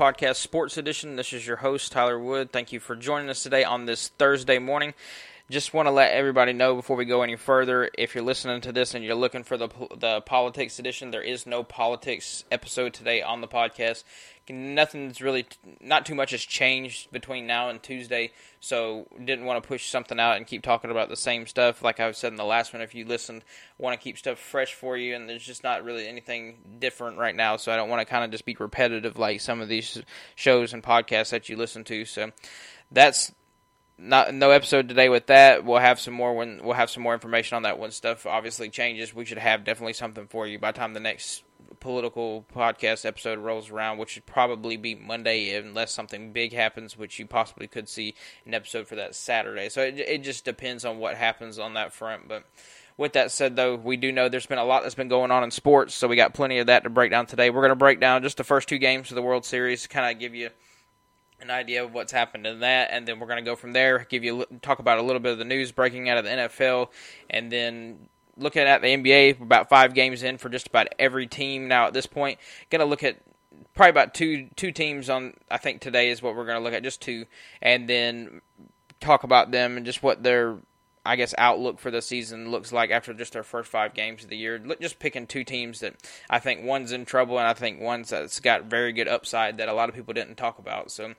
Podcast Sports Edition. This is your host, Tyler Wood. Thank you for joining us today on this Thursday morning. Just want to let everybody know before we go any further if you're listening to this and you're looking for the, the politics edition, there is no politics episode today on the podcast nothing's really not too much has changed between now and Tuesday, so didn't want to push something out and keep talking about the same stuff. Like I said in the last one, if you listened, want to keep stuff fresh for you, and there's just not really anything different right now. So I don't want to kind of just be repetitive like some of these shows and podcasts that you listen to. So that's not no episode today with that. We'll have some more when we'll have some more information on that when stuff obviously changes. We should have definitely something for you by the time the next political podcast episode rolls around, which should probably be Monday unless something big happens, which you possibly could see an episode for that Saturday. So it, it just depends on what happens on that front. But with that said, though, we do know there's been a lot that's been going on in sports, so we got plenty of that to break down today. We're going to break down just the first two games of the World Series, to kind of give you an idea of what's happened in that, and then we're going to go from there. Give you talk about a little bit of the news breaking out of the NFL, and then looking at the NBA, about five games in for just about every team now at this point. Going to look at probably about two two teams on. I think today is what we're going to look at, just two, and then talk about them and just what their I guess outlook for the season looks like after just their first five games of the year. Just picking two teams that I think one's in trouble and I think one's that's got very good upside that a lot of people didn't talk about. So,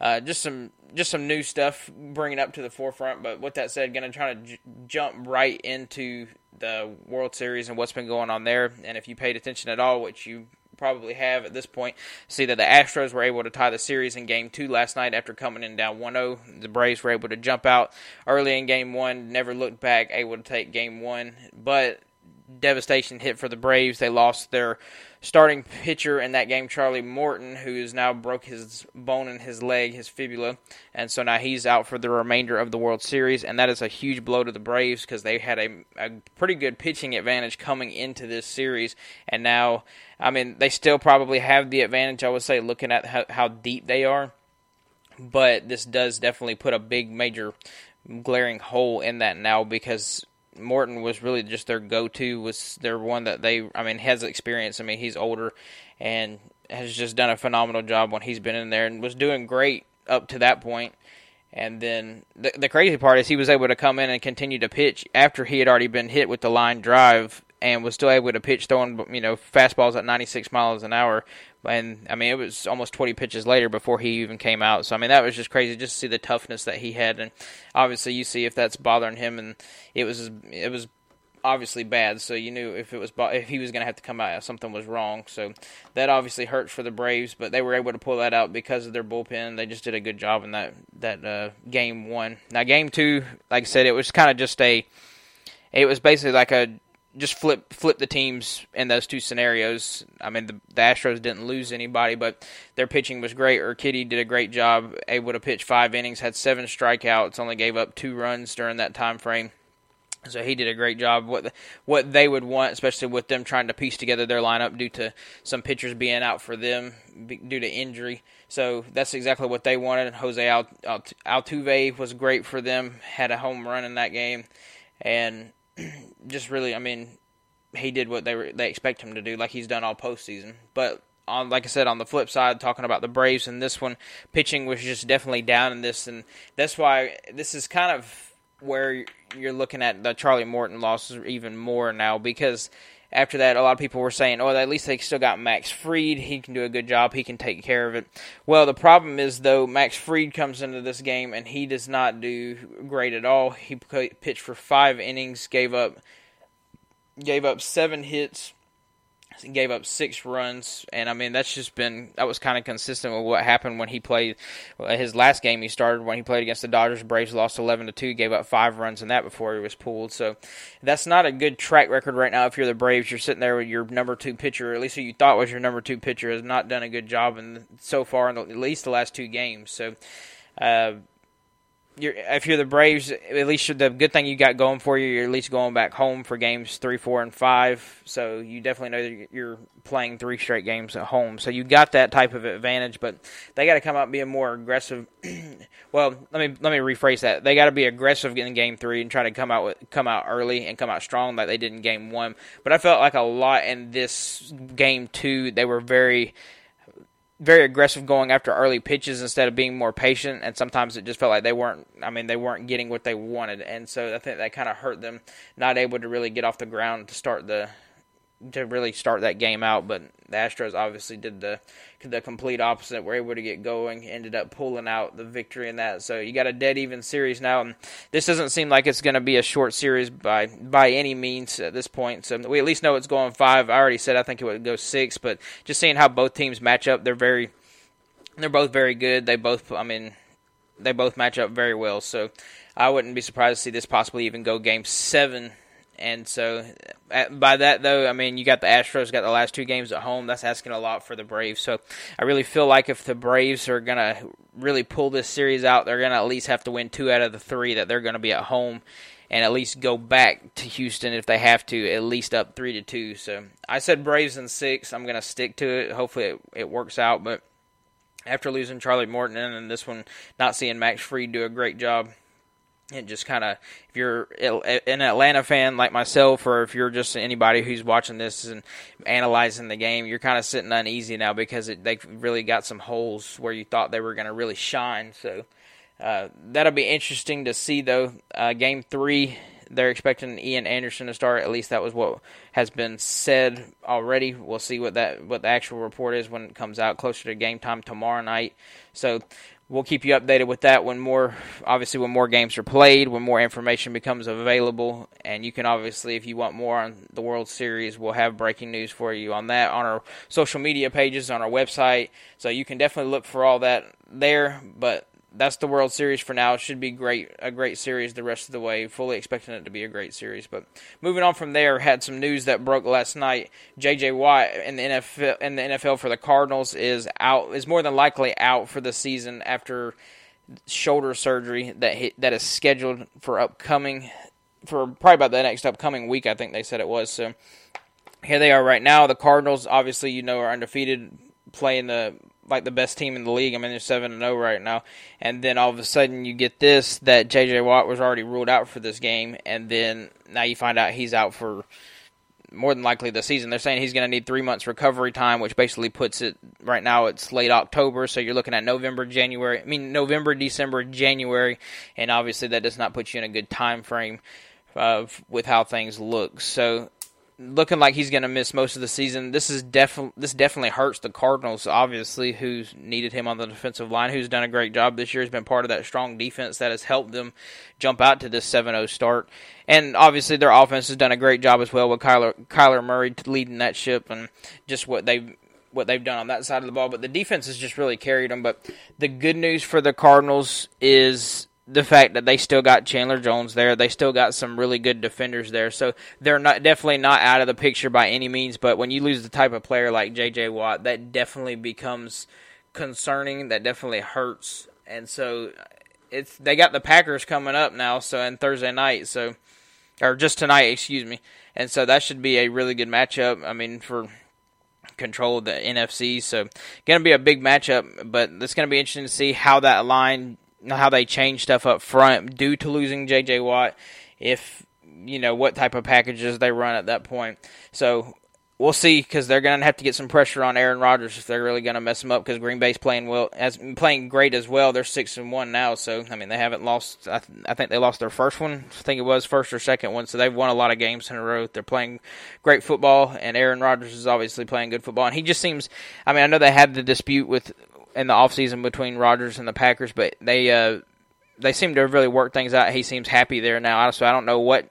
uh, just some just some new stuff bringing up to the forefront. But with that said, going to try to j- jump right into the World Series and what's been going on there. And if you paid attention at all, which you probably have at this point, see that the Astros were able to tie the series in game two last night after coming in down 1 0. The Braves were able to jump out early in game one, never looked back, able to take game one. But devastation hit for the Braves. They lost their starting pitcher in that game, Charlie Morton, who has now broke his bone in his leg, his fibula, and so now he's out for the remainder of the World Series, and that is a huge blow to the Braves because they had a, a pretty good pitching advantage coming into this series, and now, I mean, they still probably have the advantage. I would say, looking at how, how deep they are, but this does definitely put a big major glaring hole in that now because Morton was really just their go-to. Was their one that they, I mean, has experience. I mean, he's older and has just done a phenomenal job when he's been in there and was doing great up to that point. And then the the crazy part is he was able to come in and continue to pitch after he had already been hit with the line drive and was still able to pitch throwing you know fastballs at 96 miles an hour and I mean it was almost 20 pitches later before he even came out. So I mean that was just crazy just to see the toughness that he had, and obviously you see if that's bothering him, and it was it was obviously bad. So you knew if it was if he was going to have to come out, something was wrong. So that obviously hurts for the Braves, but they were able to pull that out because of their bullpen. They just did a good job in that that uh, game one. Now game two, like I said, it was kind of just a. It was basically like a just flip flip the teams in those two scenarios. I mean, the, the Astros didn't lose anybody, but their pitching was great. Urquidy did a great job, able to pitch five innings, had seven strikeouts, only gave up two runs during that time frame. So he did a great job. What the, what they would want, especially with them trying to piece together their lineup due to some pitchers being out for them due to injury. So that's exactly what they wanted. Jose Altuve was great for them. Had a home run in that game, and just really, I mean, he did what they were they expect him to do, like he's done all postseason. But on, like I said, on the flip side, talking about the Braves and this one, pitching was just definitely down in this, and that's why this is kind of where you're looking at the Charlie Morton losses even more now because after that, a lot of people were saying, "Oh, at least they still got Max Fried. He can do a good job. He can take care of it." Well, the problem is though, Max Fried comes into this game and he does not do great at all. He pitched for five innings, gave up gave up seven hits, gave up six runs, and I mean that's just been that was kind of consistent with what happened when he played his last game. He started when he played against the Dodgers. Braves lost eleven to two, gave up five runs in that before he was pulled. So that's not a good track record right now. If you're the Braves, you're sitting there with your number two pitcher, at least who you thought was your number two pitcher, has not done a good job in so far in the, at least the last two games. So. Uh, you're, if you're the Braves, at least the good thing you got going for you, you're at least going back home for games three, four, and five. So you definitely know that you're playing three straight games at home. So you got that type of advantage, but they got to come out being more aggressive. well, let me let me rephrase that. They got to be aggressive in game three and try to come out with, come out early and come out strong like they did in game one. But I felt like a lot in this game two, they were very very aggressive going after early pitches instead of being more patient and sometimes it just felt like they weren't I mean they weren't getting what they wanted and so I think that kind of hurt them not able to really get off the ground to start the to really start that game out but the Astros obviously did the the complete opposite were able to get going ended up pulling out the victory in that so you got a dead even series now and this doesn't seem like it's going to be a short series by by any means at this point so we at least know it's going 5 I already said I think it would go 6 but just seeing how both teams match up they're very they're both very good. They both, I mean, they both match up very well. So I wouldn't be surprised to see this possibly even go game seven. And so uh, by that though, I mean you got the Astros got the last two games at home. That's asking a lot for the Braves. So I really feel like if the Braves are gonna really pull this series out, they're gonna at least have to win two out of the three that they're gonna be at home, and at least go back to Houston if they have to, at least up three to two. So I said Braves in six. I'm gonna stick to it. Hopefully it, it works out, but after losing Charlie Morton and this one not seeing Max Fried do a great job. And just kind of, if you're an Atlanta fan like myself, or if you're just anybody who's watching this and analyzing the game, you're kind of sitting uneasy now because it, they really got some holes where you thought they were going to really shine. So uh, that'll be interesting to see, though. Uh, game three they're expecting Ian Anderson to start. At least that was what has been said already. We'll see what that what the actual report is when it comes out closer to game time tomorrow night. So we'll keep you updated with that when more obviously when more games are played, when more information becomes available, and you can obviously if you want more on the World Series, we'll have breaking news for you on that on our social media pages on our website. So you can definitely look for all that there, but that's the World Series for now. It should be great, a great series the rest of the way. Fully expecting it to be a great series. But moving on from there, had some news that broke last night. J.J. Watt in the NFL in the NFL for the Cardinals is out, is more than likely out for the season after shoulder surgery that that is scheduled for upcoming for probably about the next upcoming week. I think they said it was. So here they are right now. The Cardinals, obviously, you know, are undefeated, playing the like the best team in the league. I mean, they're seven and zero oh right now, and then all of a sudden you get this that J.J. Watt was already ruled out for this game, and then now you find out he's out for more than likely the season. They're saying he's going to need three months recovery time, which basically puts it right now. It's late October, so you're looking at November, January. I mean November, December, January, and obviously that does not put you in a good time frame. Uh, with how things look, so looking like he's going to miss most of the season. This is definitely this definitely hurts the Cardinals, obviously, who's needed him on the defensive line, who's done a great job this year. Has been part of that strong defense that has helped them jump out to this 7-0 start. And obviously, their offense has done a great job as well with Kyler Kyler Murray leading that ship and just what they've what they've done on that side of the ball. But the defense has just really carried them. But the good news for the Cardinals is the fact that they still got Chandler Jones there, they still got some really good defenders there. So they're not definitely not out of the picture by any means. But when you lose the type of player like J.J. Watt, that definitely becomes concerning. That definitely hurts. And so it's they got the Packers coming up now. So and Thursday night. So or just tonight, excuse me. And so that should be a really good matchup. I mean for control of the NFC. So going to be a big matchup, but it's going to be interesting to see how that line how they change stuff up front due to losing J.J. Watt. If you know what type of packages they run at that point, so we'll see because they're going to have to get some pressure on Aaron Rodgers if they're really going to mess him up because Green Bay's playing well, as playing great as well. They're six and one now, so I mean they haven't lost. I, th- I, think they lost their first one. I think it was first or second one, so they've won a lot of games in a row. They're playing great football, and Aaron Rodgers is obviously playing good football. And he just seems. I mean, I know they had the dispute with in the offseason between Rodgers and the Packers, but they uh, they seem to have really worked things out. He seems happy there now. So I don't know what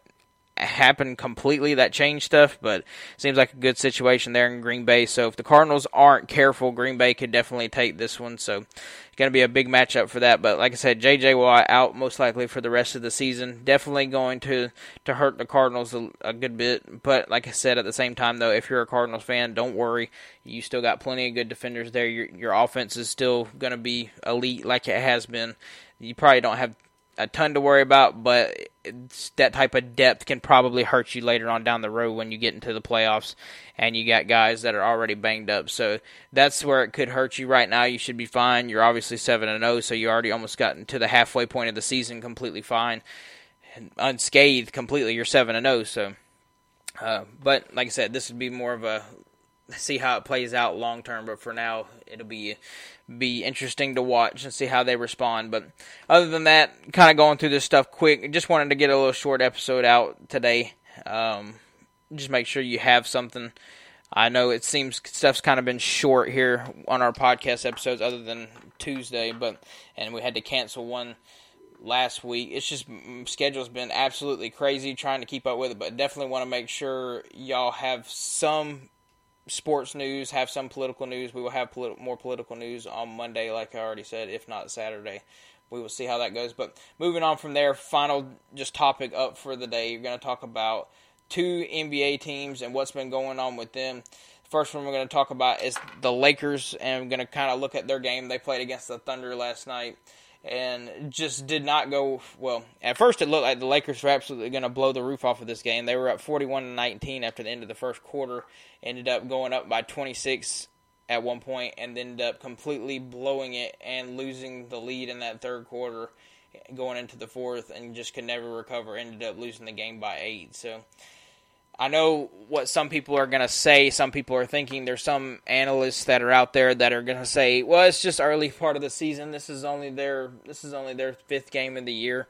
happened completely that changed stuff, but seems like a good situation there in Green Bay. So if the Cardinals aren't careful, Green Bay could definitely take this one. So it's going to be a big matchup for that. But like I said, J.J. Watt out most likely for the rest of the season. Definitely going to to hurt the Cardinals a, a good bit. But like I said, at the same time though, if you're a Cardinals fan, don't worry. You still got plenty of good defenders there. Your your offense is still going to be elite like it has been. You probably don't have a ton to worry about, but that type of depth can probably hurt you later on down the road when you get into the playoffs and you got guys that are already banged up. So that's where it could hurt you right now. You should be fine. You're obviously 7 and 0, so you already almost gotten to the halfway point of the season completely fine. Unscathed completely. You're 7 and 0, so uh, but like I said, this would be more of a see how it plays out long term. But for now, it'll be be interesting to watch and see how they respond. But other than that, kind of going through this stuff quick. Just wanted to get a little short episode out today. Um, just make sure you have something. I know it seems stuff's kind of been short here on our podcast episodes, other than Tuesday, but and we had to cancel one last week. It's just schedule's been absolutely crazy trying to keep up with it, but definitely want to make sure y'all have some sports news, have some political news. We will have more political news on Monday, like I already said, if not Saturday. We will see how that goes. But moving on from there, final just topic up for the day. You're going to talk about two NBA teams and what's been going on with them. First one we're going to talk about is the Lakers, and I'm going to kind of look at their game. They played against the Thunder last night and just did not go well. At first, it looked like the Lakers were absolutely going to blow the roof off of this game. They were up 41 to 19 after the end of the first quarter, ended up going up by 26 at one point, and ended up completely blowing it and losing the lead in that third quarter, going into the fourth, and just could never recover. Ended up losing the game by eight. So I know what some people are going to say. Some people are thinking there's some analysts that are out there that are going to say, "Well, it's just early part of the season. This is only their this is only their fifth game of the year."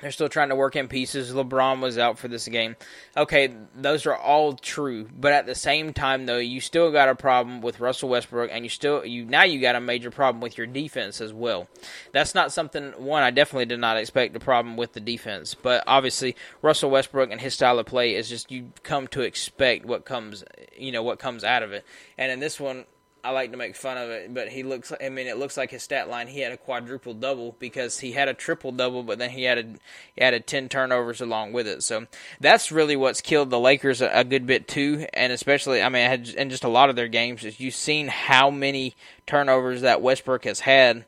They're still trying to work in pieces. LeBron was out for this game. Okay, those are all true, but at the same time though, you still got a problem with Russell Westbrook and you still you now you got a major problem with your defense as well. That's not something one I definitely did not expect a problem with the defense, but obviously Russell Westbrook and his style of play is just you come to expect what comes, you know, what comes out of it. And in this one I like to make fun of it, but he looks. I mean, it looks like his stat line. He had a quadruple double because he had a triple double, but then he added he added ten turnovers along with it. So that's really what's killed the Lakers a, a good bit too, and especially I mean, had, in just a lot of their games, is you've seen how many turnovers that Westbrook has had,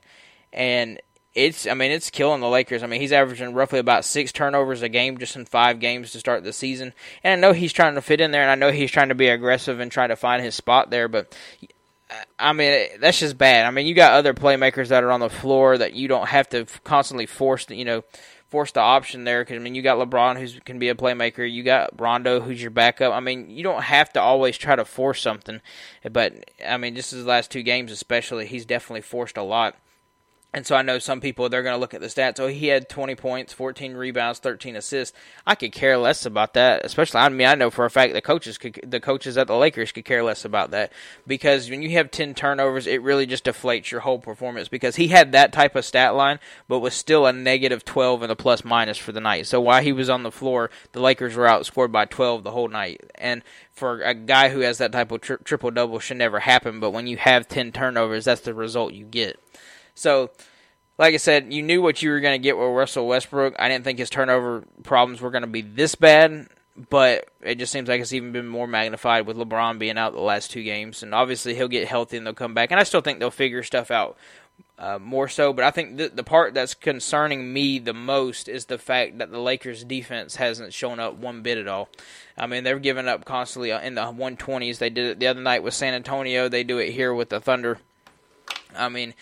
and it's I mean it's killing the Lakers. I mean he's averaging roughly about six turnovers a game just in five games to start the season. And I know he's trying to fit in there, and I know he's trying to be aggressive and try to find his spot there. But I mean, that's just bad. I mean, you got other playmakers that are on the floor that you don't have to constantly force, the, you know, force the option there. Because I mean, you got LeBron who can be a playmaker. You got Rondo who's your backup. I mean, you don't have to always try to force something. But I mean, just his last two games, especially, he's definitely forced a lot. And so I know some people they're going to look at the stats. Oh, he had 20 points, 14 rebounds, 13 assists. I could care less about that. Especially, I mean, I know for a fact the coaches could, the coaches at the Lakers could care less about that because when you have 10 turnovers, it really just deflates your whole performance. Because he had that type of stat line, but was still a negative 12 and a plus minus for the night. So while he was on the floor, the Lakers were outscored by 12 the whole night. And for a guy who has that type of tri- triple double, should never happen. But when you have 10 turnovers, that's the result you get. So, like I said, you knew what you were going to get with Russell Westbrook. I didn't think his turnover problems were going to be this bad, but it just seems like it's even been more magnified with LeBron being out the last two games. And obviously, he'll get healthy and they'll come back. And I still think they'll figure stuff out uh, more so. But I think the, the part that's concerning me the most is the fact that the Lakers' defense hasn't shown up one bit at all. I mean, they're giving up constantly in the 120s. They did it the other night with San Antonio. They do it here with the Thunder. I mean,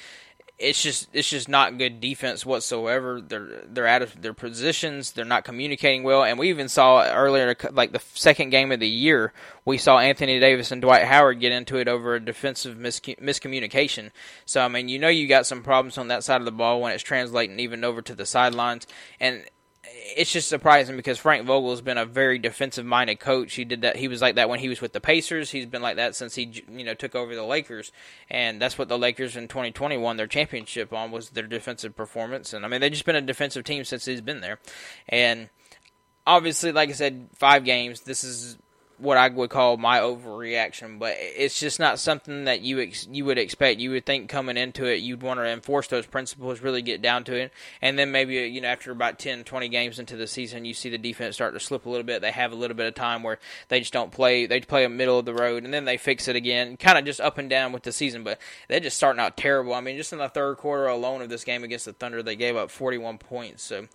it's just it's just not good defense whatsoever. They're they're out of their positions. They're not communicating well. And we even saw earlier, like the second game of the year, we saw Anthony Davis and Dwight Howard get into it over a defensive miscommunication. So I mean, you know, you got some problems on that side of the ball when it's translating even over to the sidelines. And it's just surprising because Frank Vogel has been a very defensive minded coach. He did that. He was like that when he was with the Pacers. He's been like that since he you know took over the Lakers, and that's what the Lakers in 2020 won their championship on was their defensive performance. And I mean they've just been a defensive team since he's been there, and obviously, like I said, five games. This is what I would call my overreaction, but it's just not something that you ex- you would expect. You would think coming into it, you'd want to enforce those principles, really get down to it, and then maybe uh, you know after about 10, 20 games into the season, you see the defense start to slip a little bit. They have a little bit of time where they just don't play. They play a middle of the road, and then they fix it again, kind of just up and down with the season. But they're just starting out terrible. I mean, just in the third quarter alone of this game against the Thunder, they gave up forty one points. So,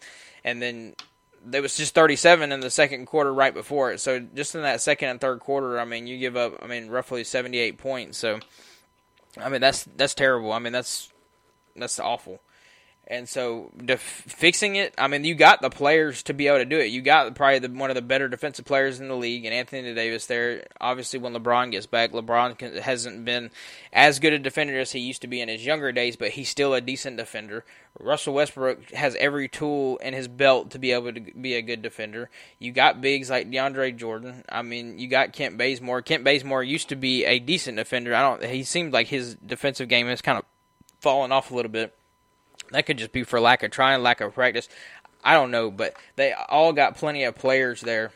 and then there was just 37 in the second quarter right before it. So just in that second and third quarter, I mean, you give up, I mean, roughly 78 points. So, I mean, that's that's terrible. I mean, that's that's awful. And so, def- fixing it, I mean, you got the players to be able to do it. You got probably the, one of the better defensive players in the league, and Anthony Davis there. Obviously, when LeBron gets back, LeBron hasn't been as good a defender as he used to be in his younger days, but he's still a decent defender. Russell Westbrook has every tool in his belt to be able to be a good defender. You got bigs like DeAndre Jordan. I mean, you got Kent Bazemore. Kent Bazemore used to be a decent defender. I don't. He seemed like his defensive game has kind of fallen off a little bit that could just be for lack of trying, lack of practice. I don't know, but they all got plenty of players there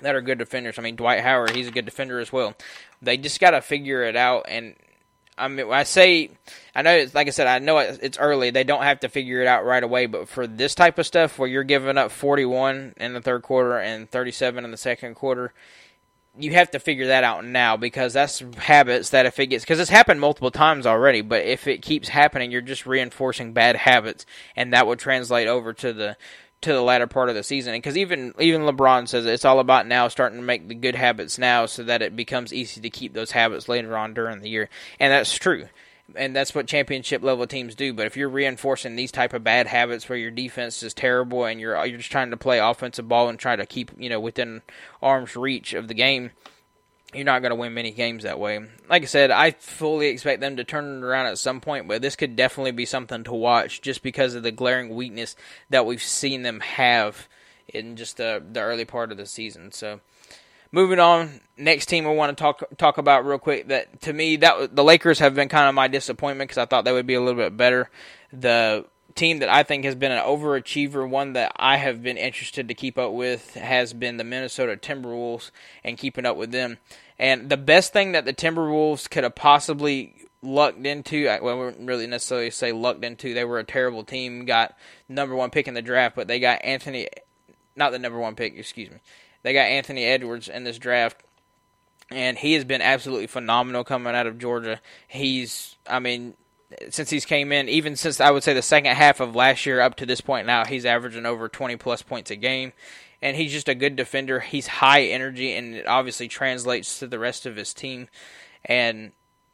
that are good defenders. I mean, Dwight Howard, he's a good defender as well. They just got to figure it out. And I mean, I say, I know, it's, like I said, I know it's early. They don't have to figure it out right away. But for this type of stuff, where you're giving up 41 in the third quarter and 37 in the second quarter, you have to figure that out now because that's habits that if it gets because it's happened multiple times already but if it keeps happening you're just reinforcing bad habits and that would translate over to the to the latter part of the season. Because even even LeBron says it's all about now starting to make the good habits now so that it becomes easy to keep those habits later on during the year. And that's true and that's what championship level teams do. But if you're reinforcing these type of bad habits where your defense is terrible and you're you're just trying to play offensive ball and try to keep you know within arm's reach of the game, you're not going to win many games that way. Like I said, I fully expect them to turn it around at some point, but this could definitely be something to watch just because of the glaring weakness that we've seen them have in just the the early part of the season. So moving on, next team I want to talk talk about real quick. That to me, that the Lakers have been kind of my disappointment because I thought they would be a little bit better. The team that I think has been an overachiever, one that I have been interested to keep up with, has been the Minnesota Timberwolves and keeping up with them. And the best thing that the Timberwolves could have possibly lucked into, well, I wouldn't really necessarily say lucked into. They were a terrible team, got number one pick in the draft, but they got Anthony, not the number one pick, excuse me. They got Anthony Edwards in this draft, and he has been absolutely phenomenal coming out of Georgia. He's, I mean, since he's came in, even since I would say the second half of last year up to this point now, he's averaging over 20 plus points a game. And he's just a good defender. He's high energy, and it obviously translates to the rest of his team. And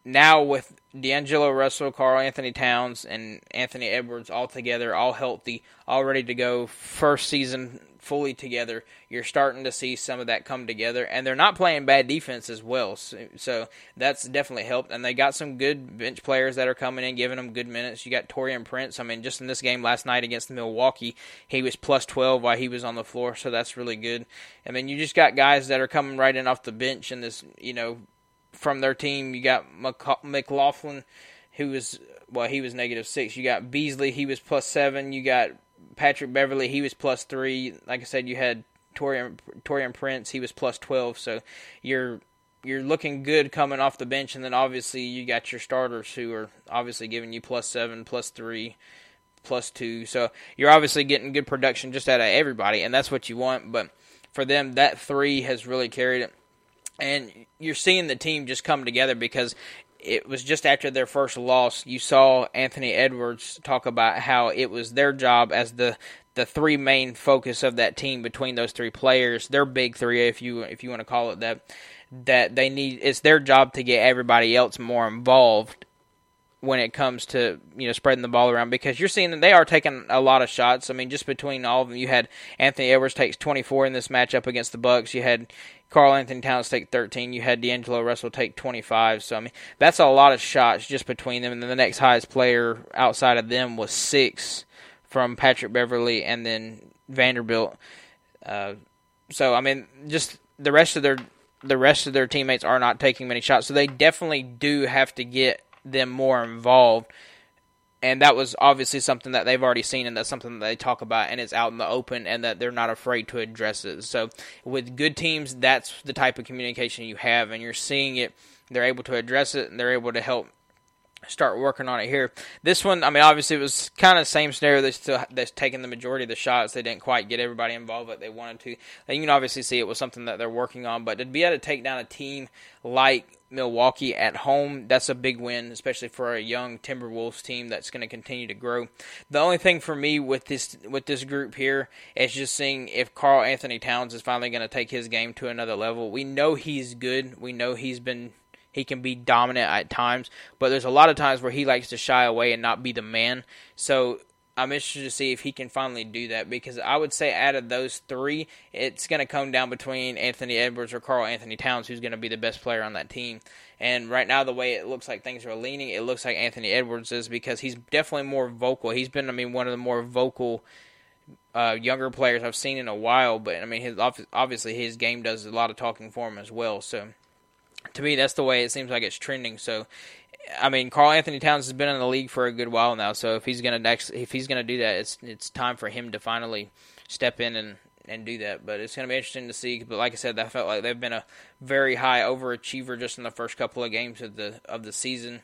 now with D'Angelo Russell, Karl-Anthony Towns, and Anthony Edwards all together, all healthy, all ready to go, first season fully together, you're starting to see some of that come together. And they're not playing bad defense as well, so, so that's definitely helped. And they got some good bench players that are coming in, giving them good minutes. You got Taurean Prince. I mean, just in this game last night against Milwaukee, he was plus 12 while he was on the floor, so that's really good. I mean, you just got guys that are coming right in off the bench in this, you know, from their team. You got McLaughlin, who was well, he was negative six. You got Beasley, he was plus seven. You got Patrick Beverley, he was plus three. Like I said, you had Taurean, Taurean Prince, he was plus twelve. So you're you're looking good coming off the bench, and then obviously you got your starters who are obviously giving you plus seven, plus three, plus two. So you're obviously getting good production just out of everybody, and that's what you want. But for them, that three has really carried it and you're seeing the team just come together because it was just after their first loss. You saw Anthony Edwards talk about how it was their job as the the three main focus of that team between those three players, their big three, if you if you want to call it that, that they need. It's their job to get everybody else more involved when it comes to you know spreading the ball around because you're seeing that they are taking a lot of shots. I mean, just between all of them, you had Anthony Edwards takes 24 in this matchup against the Bucks. You had Karl-Anthony Towns take 13. You had D'Angelo Russell take 25. So I mean, that's a lot of shots just between them. And then the next highest player outside of them was six from Patrick Beverley and then Vanderbilt. Uh, so I mean, just the rest of their the rest of their teammates are not taking many shots. So they definitely do have to get them more involved. And that was obviously something that they've already seen, and that's something that they talk about, and it's out in the open, and that they're not afraid to address it. So, with good teams, that's the type of communication you have, and you're seeing it. They're able to address it, and they're able to help start working on it here. This one, I mean, obviously it was kind of the same scenario. They still that's taking the majority of the shots. They didn't quite get everybody involved, but they wanted to. And you can obviously see it was something that they're working on. But to be able to take down a team like Milwaukee at home, that's a big win, especially for a young Timberwolves team that's going to continue to grow. The only thing for me with this with this group here is just seeing if Karl-Anthony Towns is finally going to take his game to another level. We know he's good. We know he's been he can be dominant at times, but there's a lot of times where he likes to shy away and not be the man. So I'm interested to see if he can finally do that because I would say out of those three, it's going to come down between Anthony Edwards or Karl-Anthony Towns, who's going to be the best player on that team. And right now, the way it looks like things are leaning, it looks like Anthony Edwards is because he's definitely more vocal. He's been, I mean, one of the more vocal uh, younger players I've seen in a while. But I mean, his obviously his game does a lot of talking for him as well. So to me, that's the way it seems like it's trending. So I mean, Karl-Anthony Towns has been in the league for a good while now, so if he's gonna if he's gonna do that, it's it's time for him to finally step in and and do that. But it's gonna be interesting to see. But like I said, I felt like they've been a very high overachiever just in the first couple of games of the of the season,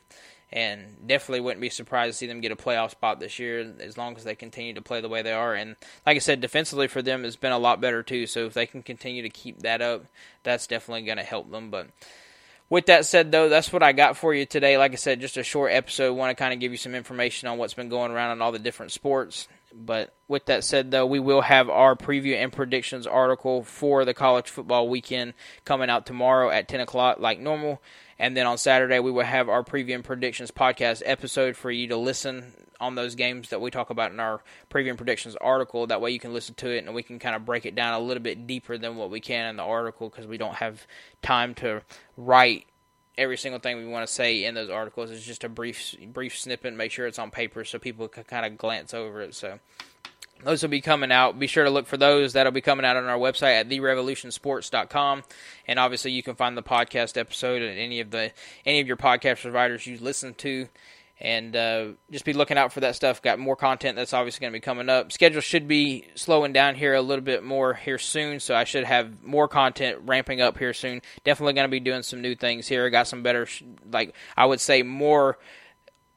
and definitely wouldn't be surprised to see them get a playoff spot this year as long as they continue to play the way they are. And like I said, defensively for them has been a lot better too. So if they can continue to keep that up, that's definitely going to help them. But with that said, though, that's what I got for you today. Like I said, just a short episode. Want to kind of give you some information on what's been going around in all the different sports. But with that said, though, we will have our preview and predictions article for the college football weekend coming out tomorrow at 10 o'clock, like normal. And then on Saturday, we will have our preview and predictions podcast episode for you to listen on those games that we talk about in our preview and predictions article. That way you can listen to it and we can kind of break it down a little bit deeper than what we can in the article because we don't have time to write every single thing we want to say in those articles. It's just a brief brief snippet. Make sure it's on paper so people can kind of glance over it. So those will be coming out. Be sure to look for those. That'll be coming out on our website at therevolutionsports.com. And obviously, you can find the podcast episode at any of the any of your podcast providers you listen to and uh, just be looking out for that stuff. Got more content that's obviously going to be coming up. Schedule should be slowing down here a little bit more here soon, so I should have more content ramping up here soon. Definitely going to be doing some new things here. Got some better, like I would say, more.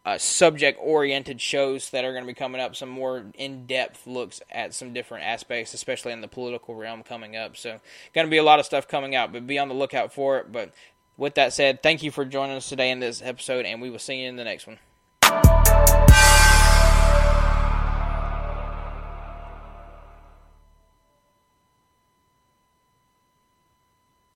Uh, subject oriented shows that are going to be coming up, some more in depth looks at some different aspects, especially in the political realm coming up. So, going to be a lot of stuff coming out, but be on the lookout for it. But with that said, thank you for joining us today in this episode, and we will see you in the next one. Thank you.